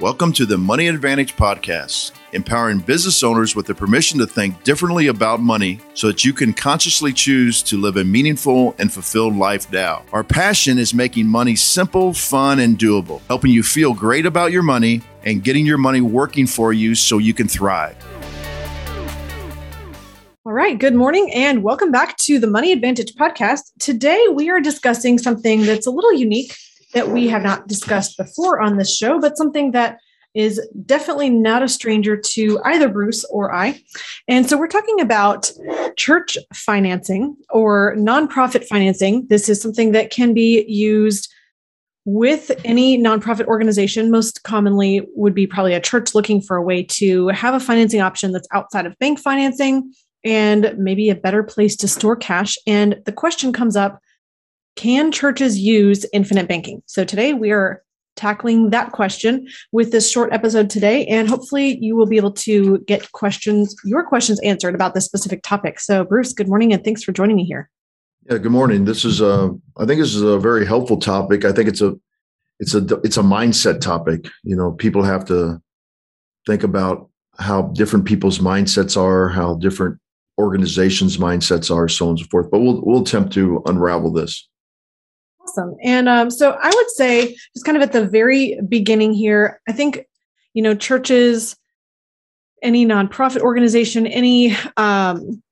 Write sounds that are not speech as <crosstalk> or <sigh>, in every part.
Welcome to the Money Advantage Podcast, empowering business owners with the permission to think differently about money so that you can consciously choose to live a meaningful and fulfilled life now. Our passion is making money simple, fun, and doable, helping you feel great about your money and getting your money working for you so you can thrive. All right, good morning and welcome back to the Money Advantage podcast. Today we are discussing something that's a little unique that we have not discussed before on this show, but something that is definitely not a stranger to either Bruce or I. And so we're talking about church financing or nonprofit financing. This is something that can be used with any nonprofit organization. Most commonly would be probably a church looking for a way to have a financing option that's outside of bank financing and maybe a better place to store cash. And the question comes up can churches use infinite banking? So today we are tackling that question with this short episode today and hopefully you will be able to get questions your questions answered about this specific topic. So bruce good morning and thanks for joining me here. Yeah good morning. This is a i think this is a very helpful topic. I think it's a it's a it's a mindset topic. You know people have to think about how different people's mindsets are how different organizations mindsets are so on and so forth but we'll we'll attempt to unravel this Awesome. And um, so I would say, just kind of at the very beginning here, I think, you know, churches, any nonprofit organization, any um,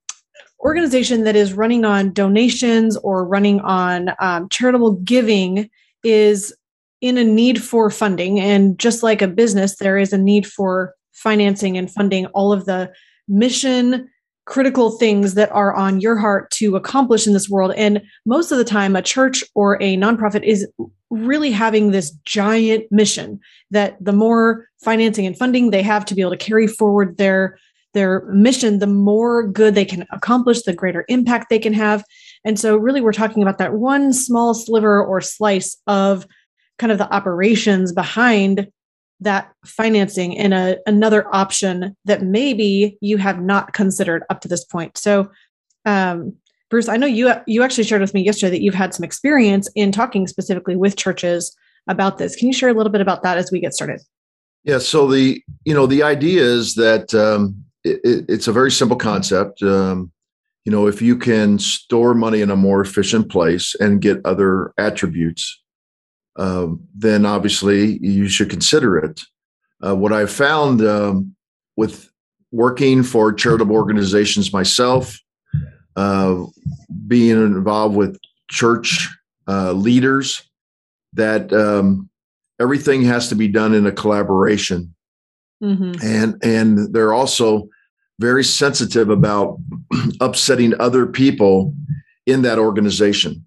organization that is running on donations or running on um, charitable giving is in a need for funding. And just like a business, there is a need for financing and funding all of the mission critical things that are on your heart to accomplish in this world. And most of the time, a church or a nonprofit is really having this giant mission that the more financing and funding they have to be able to carry forward their their mission the more good they can accomplish the greater impact they can have and so really we're talking about that one small sliver or slice of kind of the operations behind that financing in a, another option that maybe you have not considered up to this point. So, um, Bruce, I know you you actually shared with me yesterday that you've had some experience in talking specifically with churches about this. Can you share a little bit about that as we get started? Yeah. So the you know the idea is that um, it, it's a very simple concept. Um, you know, if you can store money in a more efficient place and get other attributes um, then obviously you should consider it. Uh, what I've found um, with working for charitable organizations myself, uh, being involved with church uh, leaders, that um, everything has to be done in a collaboration, mm-hmm. and and they're also very sensitive about <clears throat> upsetting other people in that organization.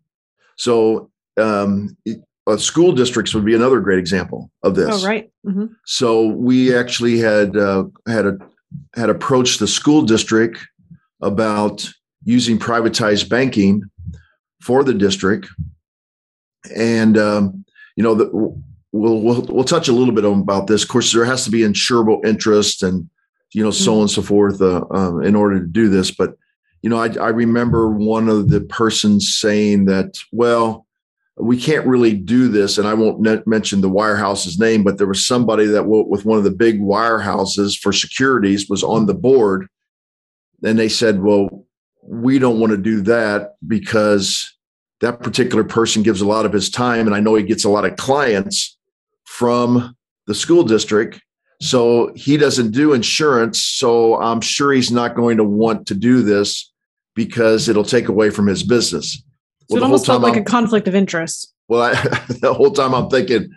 So um, uh, school districts would be another great example of this. Oh, right. Mm-hmm. So we actually had uh, had a had approached the school district about using privatized banking for the district, and um, you know the, we'll, we'll we'll touch a little bit about this. Of course, there has to be insurable interest and you know so mm-hmm. on and so forth uh, um, in order to do this. But you know, I, I remember one of the persons saying that, well we can't really do this. And I won't mention the wirehouse's name, but there was somebody that with one of the big wirehouses for securities was on the board. And they said, well, we don't want to do that because that particular person gives a lot of his time. And I know he gets a lot of clients from the school district. So he doesn't do insurance. So I'm sure he's not going to want to do this because it'll take away from his business. So well, it almost felt like I'm, a conflict of interest. Well, I, <laughs> the whole time I'm thinking,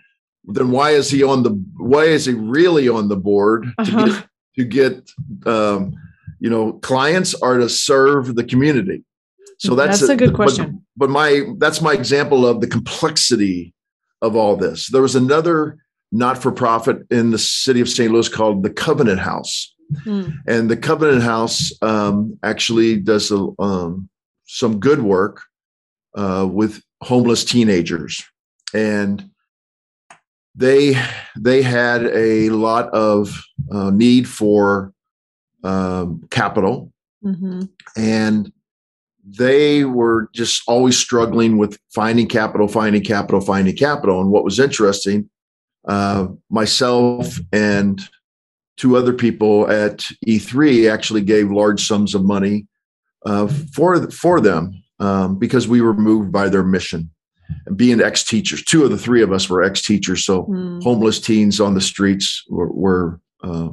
then why is he on the? Why is he really on the board uh-huh. to get, to get um, you know, clients are to serve the community. So that's, that's a, a good question. But, but my that's my example of the complexity of all this. There was another not-for-profit in the city of St. Louis called the Covenant House, hmm. and the Covenant House um, actually does a, um, some good work uh, with homeless teenagers, and they they had a lot of uh, need for um, capital, mm-hmm. and they were just always struggling with finding capital, finding capital, finding capital. And what was interesting uh, myself and two other people at E3 actually gave large sums of money uh, for for them um, because we were moved by their mission. And being ex teachers, two of the three of us were ex teachers, so mm. homeless teens on the streets were, were uh,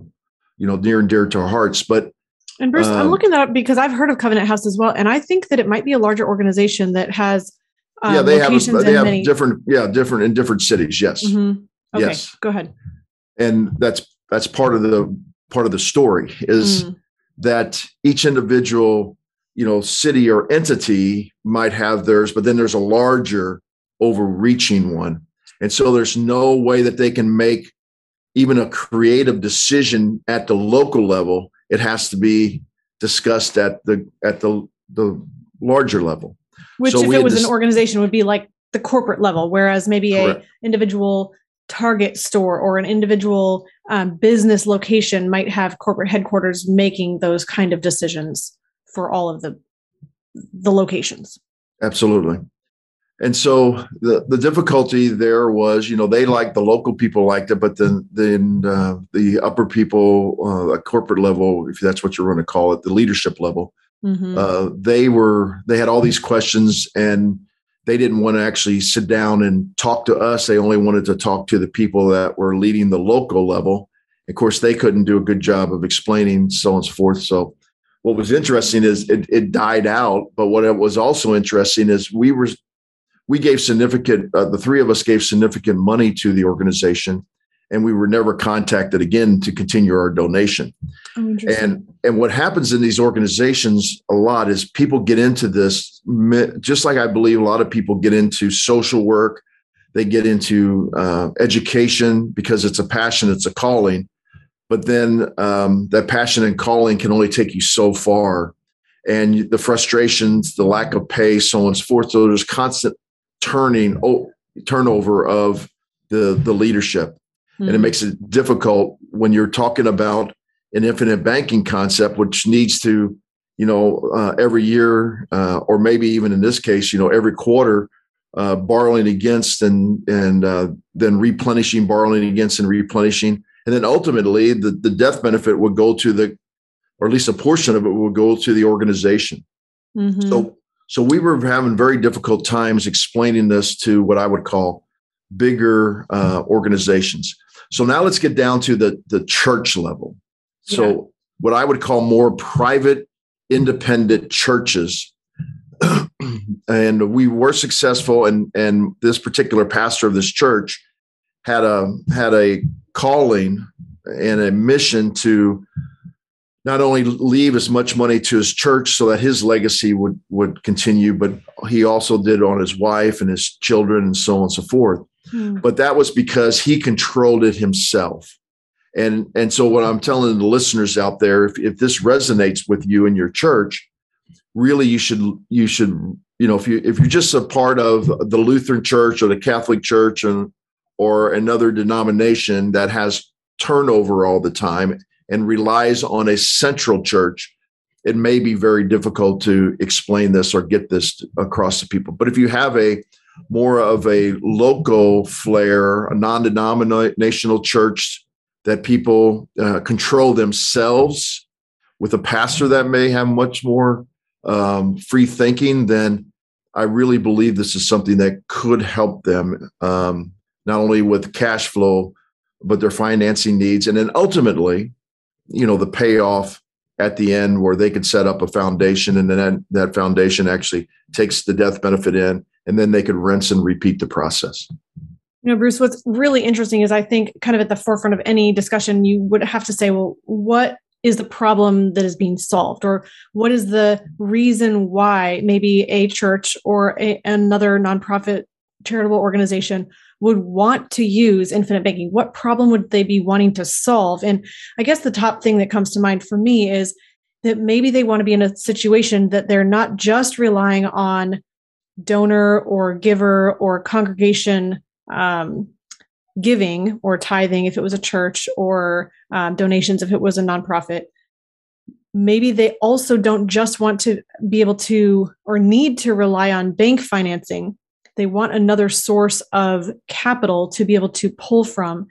you know near and dear to our hearts. But and Bruce, um, I'm looking that up because I've heard of Covenant House as well, and I think that it might be a larger organization that has um, yeah they have a, they have many... different yeah different in different cities. Yes, mm-hmm. okay, yes, go ahead. And that's that's part of the part of the story is mm. that each individual you know city or entity might have theirs but then there's a larger overreaching one. And so there's no way that they can make even a creative decision at the local level. It has to be discussed at the at the the larger level. Which so if it was an organization would be like the corporate level whereas maybe Correct. a individual target store or an individual um, business location might have corporate headquarters making those kind of decisions for all of the the locations absolutely and so the the difficulty there was you know they liked the local people liked it but then then uh, the upper people uh, at corporate level if that's what you want to call it the leadership level mm-hmm. uh, they were they had all these questions and they didn't want to actually sit down and talk to us. They only wanted to talk to the people that were leading the local level. Of course, they couldn't do a good job of explaining so on and so forth. So, what was interesting is it, it died out. But what it was also interesting is we were we gave significant. Uh, the three of us gave significant money to the organization, and we were never contacted again to continue our donation. Oh, and and what happens in these organizations a lot is people get into this just like I believe a lot of people get into social work, they get into uh, education because it's a passion, it's a calling. But then um, that passion and calling can only take you so far, and the frustrations, the lack of pay, so on and so forth. So there's constant turning, oh, turnover of the the leadership mm-hmm. and it hmm. makes it difficult when you're talking about an infinite banking concept, which needs to, you know, uh, every year uh, or maybe even in this case, you know, every quarter, uh, borrowing against and and uh, then replenishing, borrowing against and replenishing, and then ultimately the the death benefit would go to the, or at least a portion of it would go to the organization. Mm-hmm. So so we were having very difficult times explaining this to what I would call bigger uh, organizations. So now let's get down to the the church level. So yeah. what I would call more private, independent churches. <clears throat> and we were successful and and this particular pastor of this church had a had a calling and a mission to not only leave as much money to his church so that his legacy would would continue but he also did on his wife and his children and so on and so forth Hmm. But that was because he controlled it himself. And, and so what I'm telling the listeners out there, if, if this resonates with you in your church, really you should you should you know if you if you're just a part of the Lutheran Church or the Catholic Church and or another denomination that has turnover all the time and relies on a central church, it may be very difficult to explain this or get this across to people. But if you have a more of a local flair, a non denominational church that people uh, control themselves with a pastor that may have much more um, free thinking, then I really believe this is something that could help them um, not only with cash flow, but their financing needs. And then ultimately, you know, the payoff at the end where they could set up a foundation and then that, foundation actually takes the death benefit in and then they could rinse and repeat the process. You know, Bruce, what's really interesting is I think kind of at the forefront of any discussion, you would have to say, well, what is the problem that is being solved or what is the reason why maybe a church or a, another nonprofit charitable organization would want to use infinite banking? What problem would they be wanting to solve? And i guess the top thing that comes to mind for me is that maybe they want to be in a situation that they're not just relying on donor or giver or congregation um, giving or tithing if it was a church or um, donations if it was a nonprofit. Maybe they also don't just want to be able to or need to rely on bank financing they want another source of capital to be able to pull from.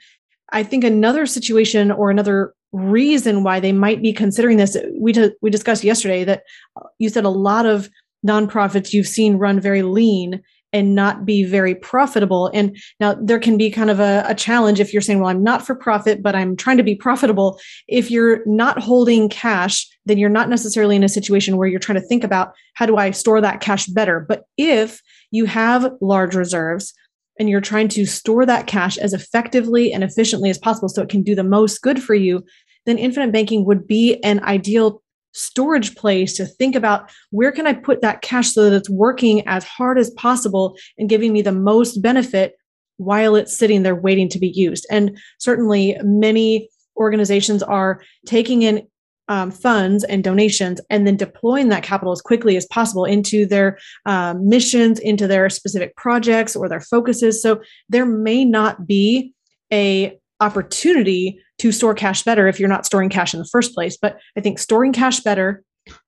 I think another situation or another reason why they might be considering this, we, t- we discussed yesterday that uh, you said a lot of nonprofits you've seen run very lean and not be very profitable. And now there can be kind of a, a, challenge if you're saying, well, I'm not for profit, but I'm trying to be profitable. If you're not holding cash, then you're not necessarily in a situation where you're trying to think about how do I store that cash better. But if you have large reserves, and you're trying to store that cash as effectively and efficiently as possible so it can do the most good for you, then infinite banking would be an ideal storage place to think about where can I put that cash so that it's working as hard as possible and giving me the most benefit while it's sitting there waiting to be used. And certainly many organizations are taking in um, funds and donations and then deploying that capital as quickly as possible into their um, missions, into their specific projects or their focuses. So there may not be a opportunity to store cash better if you're not storing cash in the first place. But I think storing cash better,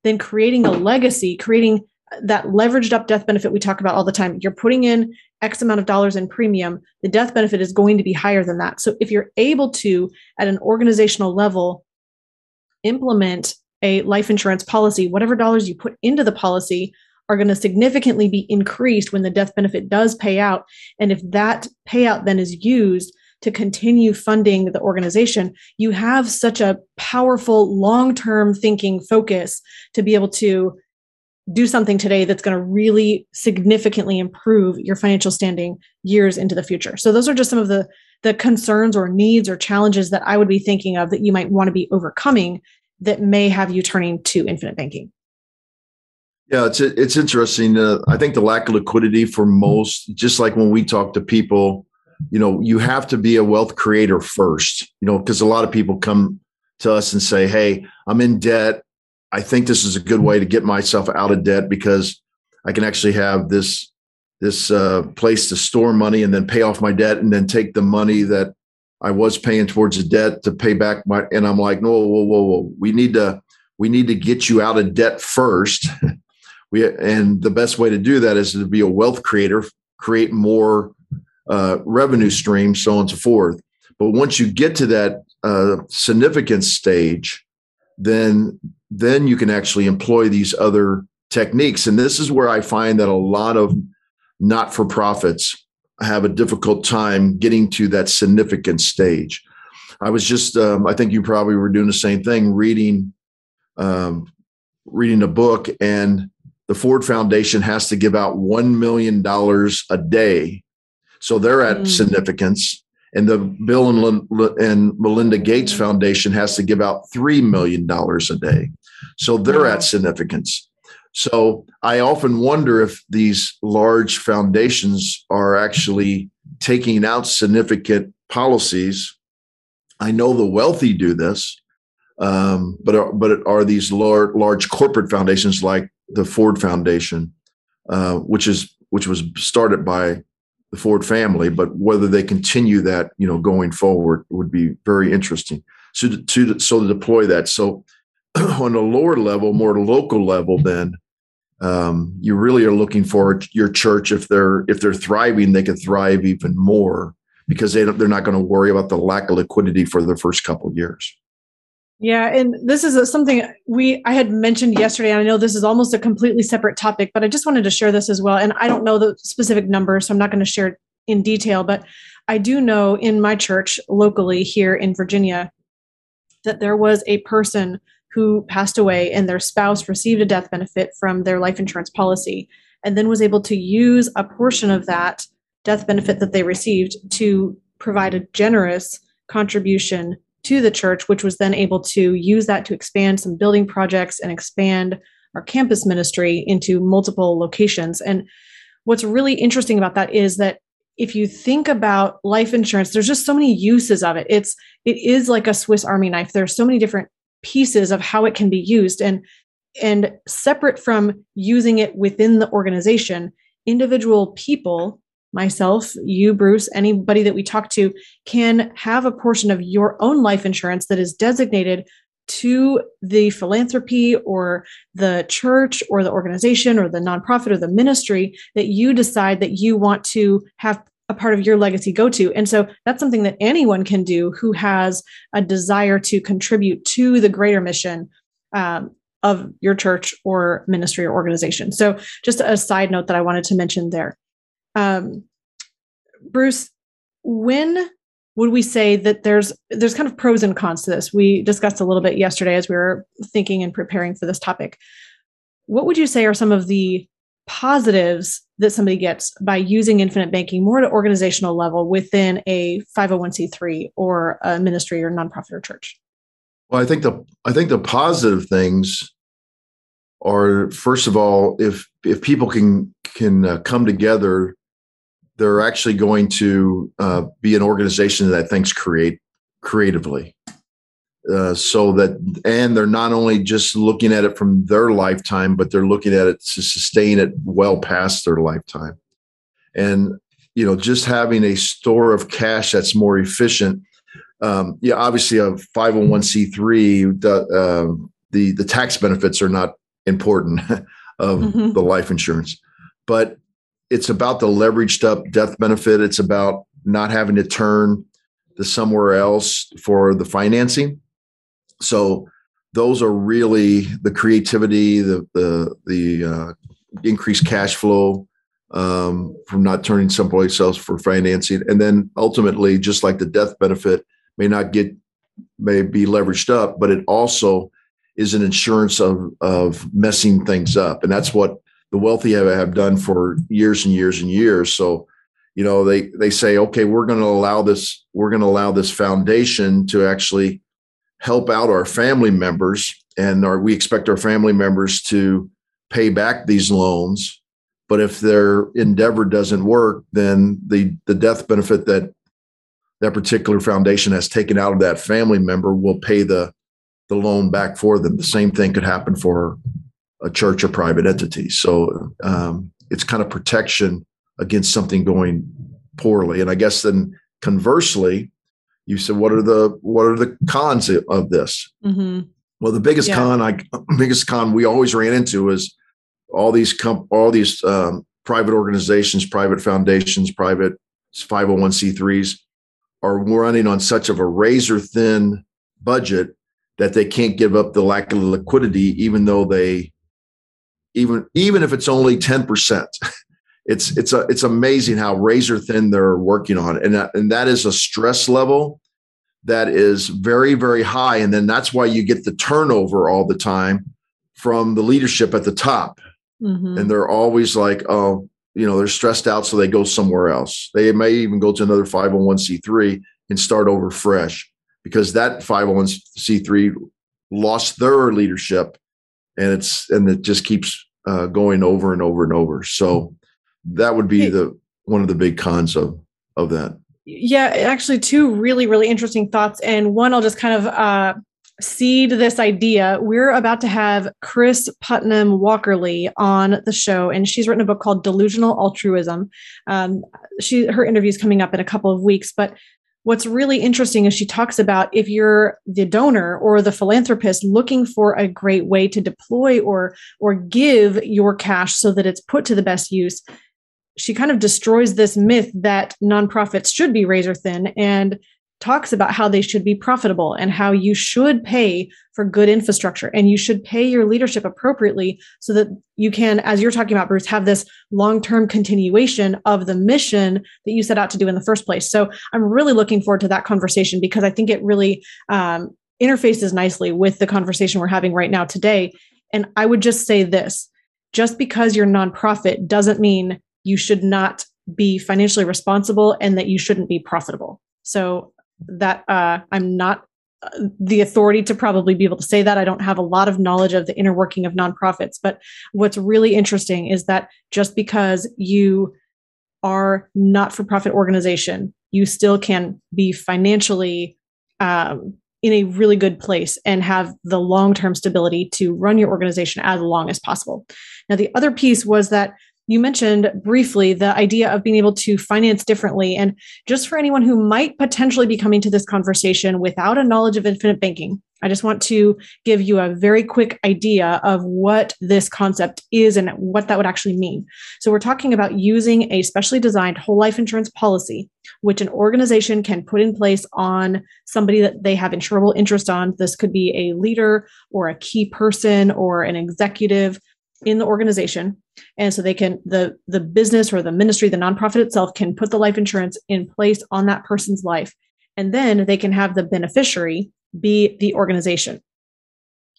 then creating a legacy, creating that leveraged up death benefit we talk about all the time. You're putting in X amount of dollars in premium, the death benefit is going to be higher than that. So if you're able to, at an organizational level, implement a life insurance policy, whatever dollars you put into the policy are going to significantly be increased when the death benefit does pay out. And if that payout then is used to continue funding the organization, you have such a powerful long term thinking focus to be able to do something today that's going to really significantly improve your financial standing years into the future. So those are just some of the the concerns or needs or challenges that I would be thinking of that you might want to be overcoming that may have you turning to infinite banking. Yeah, it's it's interesting. Uh, I think the lack of liquidity for most, just like when we talk to people you know, you have to be a wealth creator first, you know, because a lot of people come to us and say, Hey, I'm in debt. I think this is a good way to get myself out of debt because I can actually have this this uh, place to store money and then pay off my debt and then take the money that I was paying towards the debt to pay back my and I'm like, no, whoa, whoa, whoa. We need to we need to get you out of debt first. <laughs> we and the best way to do that is to be a wealth creator, create more uh, revenue streams, so on and so forth. But once you get to that uh, significance stage, then then you can actually employ these other techniques. And this is where I find that a lot of not for profits have a difficult time getting to that significant stage. I was just, um, I think you probably were doing the same thing, reading, um, reading a book, and the Ford Foundation has to give out one million dollars a day so they're at mm. significance. And the Bill and, and Melinda Gates mm. Foundation has to give out $3 million a day. So they're at significance. So I often wonder if these large foundations are actually taking out significant policies. I know the wealthy do this, um, but are, but are these large, large corporate foundations like the Ford Foundation, uh, which is which was started by the Ford family, but whether they continue that, you know, going forward would be very interesting. So to, to so to deploy that. So <clears throat> on a lower level, more local level, then um, you really are looking for your church. If they're if they're thriving, they can thrive even more because they they're not going to worry about the lack of liquidity for the first couple years. Yeah, and this is a, something we I had mentioned yesterday. and I know this is almost a completely separate topic, but I just wanted to share this as well. And I don't know the specific numbers, so I'm not going to share it in detail. But I do know in my church locally here in Virginia that there was a person who passed away, and their spouse received a death benefit from their life insurance policy, and then was able to use a portion of that death benefit that they received to provide a generous contribution to the church, which was then able to use that to expand some building projects and expand our campus ministry into multiple locations. And what's really interesting about that is that if you think about life insurance, there's just so many uses of it. It's it is like a Swiss Army knife. There's so many different pieces of how it can be used. And and separate from using it within the organization, individual people myself, you, Bruce, anybody that we talk to can have a portion of your own life insurance that is designated to the philanthropy or the church or the organization or the nonprofit or the ministry that you decide that you want to have a part of your legacy go to. And so that's something that anyone can do who has a desire to contribute to the greater mission um, of your church or ministry or organization. So just a side note that I wanted to mention there. Um, Bruce, when would we say that there's there's kind of pros and cons to this? We discussed a little bit yesterday as we were thinking and preparing for this topic. What would you say are some of the positives that somebody gets by using infinite banking more at an organizational level within a 501c3 or a ministry or nonprofit or church? Well, I think the I think the positive things are first of all, if if people can can uh, come together, they're actually going to uh, be an organization that thinks create creatively. Uh, so that and they're not only just looking at it from their lifetime but they're looking at it to sustain it well past their lifetime. And you know just having a store of cash that's more efficient um, yeah obviously a 501c3 the, uh, the the tax benefits are not important <laughs> of mm-hmm. the life insurance but it's about the leveraged up death benefit. It's about not having to turn to somewhere else for the financing so those are really the creativity, the the the uh, increased cash flow um, from not turning someplace else for financing, and then ultimately, just like the death benefit may not get may be leveraged up, but it also is an insurance of of messing things up, and that's what the wealthy have, have done for years and years and years. So you know they they say okay we're going to allow this we're going to allow this foundation to actually help out our family members and our, we expect our family members to pay back these loans. But if their endeavor doesn't work then the the death benefit that that particular foundation has taken out of that family member will pay the the loan back for them. The same thing could happen for a church or private entity. So um, it's kind of protection against something going poorly. And i guess then conversely you said what are the what are the cons of this mm-hmm. well the biggest yeah. con i <clears throat> biggest con we always ran into is all these comp, all these um, private organizations private foundations private 501c3s are running on such of a razor thin budget that they can't give up the lack of liquidity even though they even even if it's only 10% <laughs> it's it's a, it's amazing how razor thin they're working on, and that, and that is a stress level that is very very high, and then that's why you get the turnover all the time from the leadership at the top, mm-hmm. and they're always like, oh, you know, they're stressed out, so they go somewhere else. They may even go to another 501c3 and start over fresh because that 501c3 lost their leadership, and it's and it just keeps uh, going over and over and over. So that would be the one of the big cons of of that. Yeah actually two really really interesting thoughts and one i'll just kind of uh seed this idea. We're about to have chris putnam walkerly on the show and she's written a book called delusional altruism. Um, she her interview is coming up in a couple of weeks but what's really interesting is she talks about if you're the donor or the philanthropist looking for a great way to deploy or or give your cash so that it's put to the best use she kind of destroys this myth that nonprofits should be razor thin and talks about how they should be profitable and how you should pay for good infrastructure and you should pay your leadership appropriately so that you can as you're talking about bruce have this long-term continuation of the mission that you set out to do in the first place. So i'm really looking forward to that conversation because i think it really um, interfaces nicely with the conversation we're having right now today. And i would just say this just because you're nonprofit doesn't mean you should not be financially responsible and that you shouldn't be profitable. So that uh, I'm not uh, the authority to probably be able to say that. I don't have a lot of knowledge of the inner working of nonprofits, but what's really interesting is that just because you are not for profit organization, you still can be financially um, in a really good place and have the long term stability to run your organization as long as possible. Now, the other piece was that you mentioned briefly the idea of being able to finance differently. And just for anyone who might potentially be coming to this conversation without a knowledge of infinite banking, I just want to give you a very quick idea of what this concept is and what that would actually mean. So, we're talking about using a specially designed whole life insurance policy, which an organization can put in place on somebody that they have insurable interest on. This could be a leader or a key person or an executive in the organization and so they can the the business or the ministry the nonprofit itself can put the life insurance in place on that person's life and then they can have the beneficiary be the organization.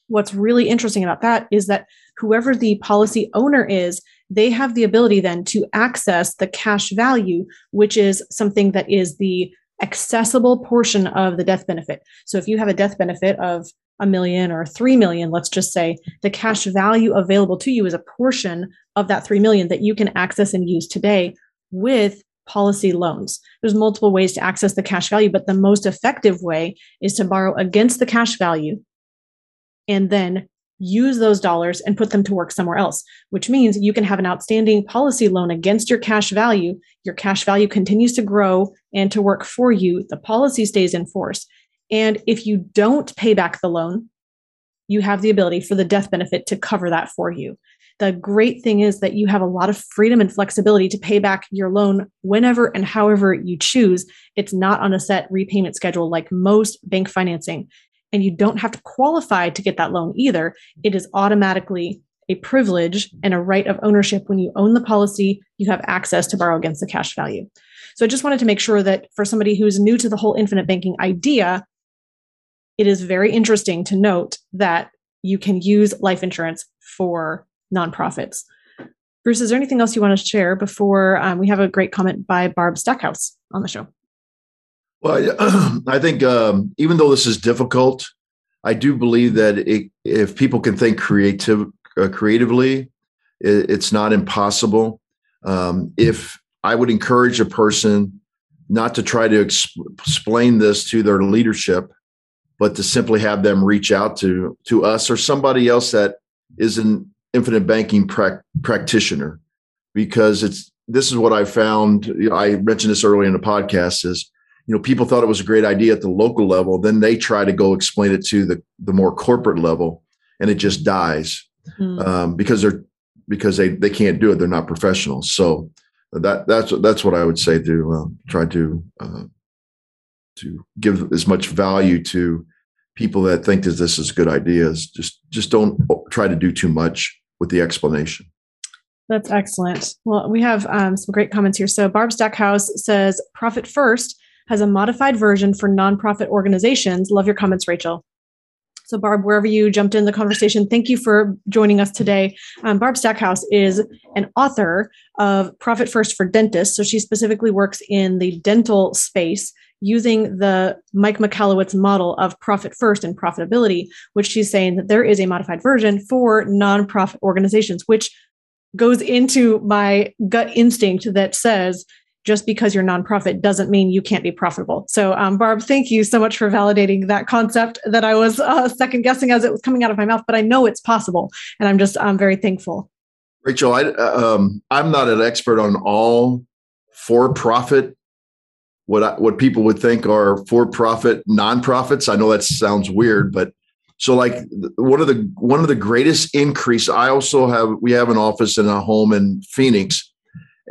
What's really interesting about that is that whoever the policy owner is, they have the ability then to access the cash value, which is something that is the accessible portion of the death benefit. So if you have a death benefit of a million or 3 million, let's just say the cash value available to you is a portion of that 3 million that you can access and use today with policy loans. There's multiple ways to access the cash value, but the most effective way is to borrow against the cash value and then use those dollars and put them to work somewhere else, which means you can have an outstanding policy loan against your cash value. Your cash value continues to grow and to work for you. The policy stays in force. And if you don't pay back the loan, you have the ability for the death benefit to cover that for you. The great thing is that you have a lot of freedom and flexibility to pay back your loan whenever and however you choose. It's not on a set repayment schedule like most bank financing. And you don't have to qualify to get that loan either. It is automatically a privilege and a right of ownership. When you own the policy, you have access to borrow against the cash value. So I just wanted to make sure that for somebody who's new to the whole infinite banking idea, it is very interesting to note that you can use life insurance for nonprofits. Bruce, is there anything else you want to share before um, we have a great comment by Barb Stackhouse on the show? Well, <clears throat> I think um, even though this is difficult, I do believe that it, if people can think creative, uh, creatively, it, it's not impossible. Um, if I would encourage a person not to try to explain this to their leadership, but to simply have them reach out to to us or somebody else that is an infinite banking pra- practitioner because it's this is what I found. You know, I mentioned this earlier in the podcast is you know people thought it was a great idea at the local level, then they try to go explain it to the the more corporate level, and it just dies mm-hmm. um, because they're because they they can't do it. They're not professionals. So that that's that's what I would say to uh, try to uh, to give as much value to people that think that this is a good ideas. Just just don't try to do too much with the explanation. That's excellent. Well, we have um, some great comments here. So Barb Stackhouse says, "Profit First has a modified version for nonprofit organizations." Love your comments, Rachel. So, Barb, wherever you jumped in the conversation, thank you for joining us today. Um, Barb Stackhouse is an author of Profit First for Dentists. So, she specifically works in the dental space using the Mike Michalowicz model of profit first and profitability, which she's saying that there is a modified version for nonprofit organizations, which goes into my gut instinct that says just because you're nonprofit doesn't mean you can't be profitable. So, um, Barb, thank you so much for validating that concept that I was uh, second guessing as it was coming out of my mouth, but I know it's possible, and I'm just I'm very thankful. Rachel, I, um, I'm not an expert on all for-profit what I, what people would think are for-profit nonprofits. I know that sounds weird, but so like one of the one of the greatest increase. I also have we have an office and a home in Phoenix,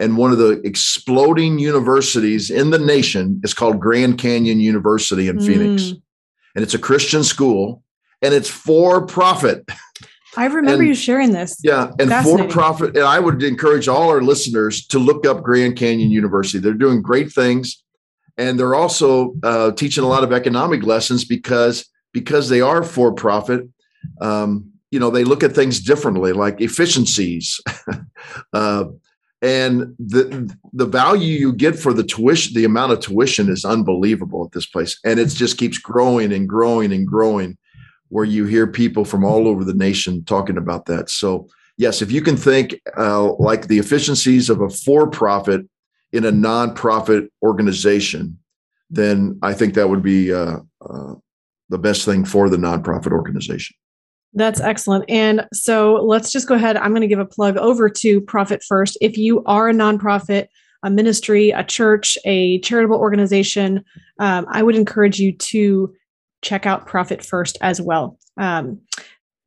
and one of the exploding universities in the nation is called Grand Canyon University in mm. Phoenix, and it's a Christian school, and it's for profit. I remember and, you sharing this. Yeah, and for profit. And I would encourage all our listeners to look up Grand Canyon University. They're doing great things and they're also uh, teaching a lot of economic lessons because because they are for profit. Um, you know they look at things differently like efficiencies. <laughs> Uh, and the the value you get for the tuition the amount of tuition is unbelievable at this place. And it just keeps growing and growing and growing where you hear people from all over the nation talking about that. So yes if you can think uh, like the efficiencies of a for-profit in a nonprofit organization, then I think that would be uh, uh, the best thing for the nonprofit organization. That's excellent. And so let's just go ahead. I'm going to give a plug over to Profit First. If you are a nonprofit, a ministry, a church, a charitable organization, um, I would encourage you to check out Profit First as well. Um,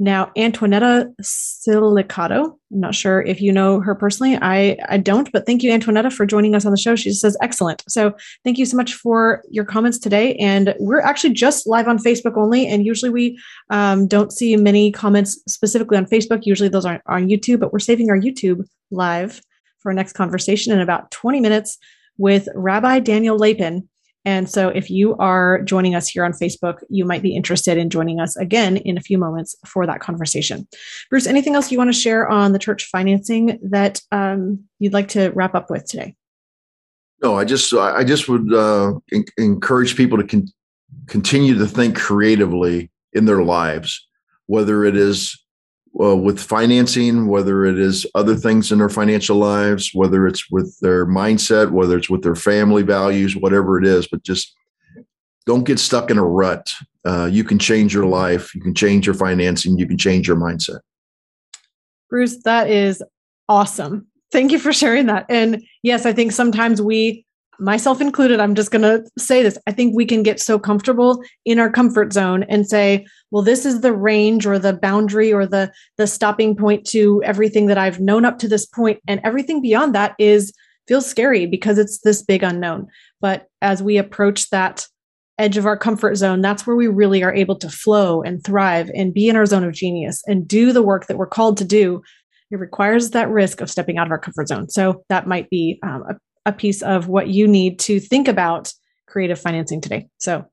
now, Antoinetta Silicato, I'm not sure if you know her personally. I, I don't, but thank you, Antoinetta, for joining us on the show. She says, excellent. So thank you so much for your comments today. And we're actually just live on Facebook only. And usually we um, don't see many comments specifically on Facebook. Usually those aren't on YouTube, but we're saving our YouTube live for our next conversation in about 20 minutes with Rabbi Daniel Lapin and so, if you are joining us here on Facebook, you might be interested in joining us again in a few moments for that conversation. Bruce, anything else you want to share on the church financing that um, you'd like to wrap up with today? No, I just I just would uh, in- encourage people to con- continue to think creatively in their lives, whether it is uh, with financing, whether it is other things in their financial lives, whether it's with their mindset, whether it's with their family values, whatever it is, but just don't get stuck in a rut. Uh, you can change your life, you can change your financing, you can change your mindset. Bruce, that is awesome. Thank you for sharing that. And yes, I think sometimes we myself included, I'm just going to say this. I think we can get so comfortable in our comfort zone and say, well, this is the range or the boundary or the the stopping point to everything that I've known up to this point and everything beyond that is feels scary because it's this big unknown. But as we approach that edge of our comfort zone, that's where we really are able to flow and thrive and be in our zone of genius and do the work that we're called to do. It requires that risk of stepping out of our comfort zone. So that might be um, a a piece of what you need to think about creative financing today. So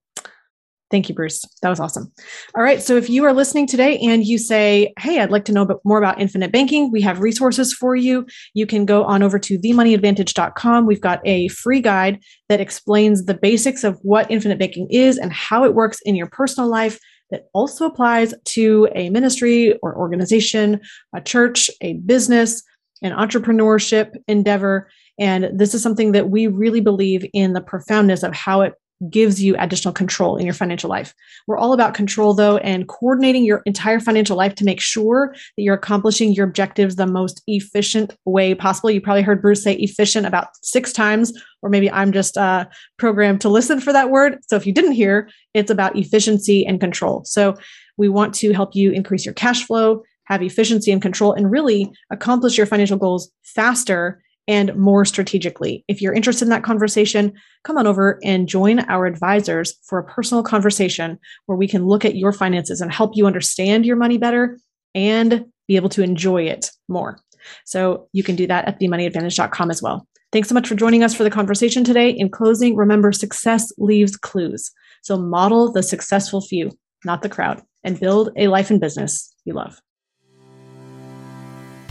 Thank you, Bruce. That was awesome. All right. So if you are listening today and you say, Hey, I'd like to know more about infinite banking, we have resources for you. You can go on over to themoneyadvantage.com. We've got a free guide that explains the basics of what infinite banking is and how it works in your personal life that also applies to a ministry or organization, a church, a business, an entrepreneurship endeavor. And this is something that we really believe in the profoundness of how it gives you additional control in your financial life. We're all about control though and coordinating your entire financial life to make sure that you're accomplishing your objectives the most efficient way possible. You probably heard Bruce say efficient about 6 times or maybe I'm just uh, programmed to listen for that word. So if you didn't hear, it's about efficiency and control. So we want to help you increase your cash flow, have efficiency and control and really accomplish your financial goals faster and more strategically. If you're interested in that conversation, come on over and join our advisors for a personal conversation where we can look at your finances and help you understand your money better and be able to enjoy it more. So you can do that at themoneyadvantage.com as well. Thanks so much for joining us for the conversation today. In closing, remember success leaves clues. So model the successful few, not the crowd, and build a life and business you love.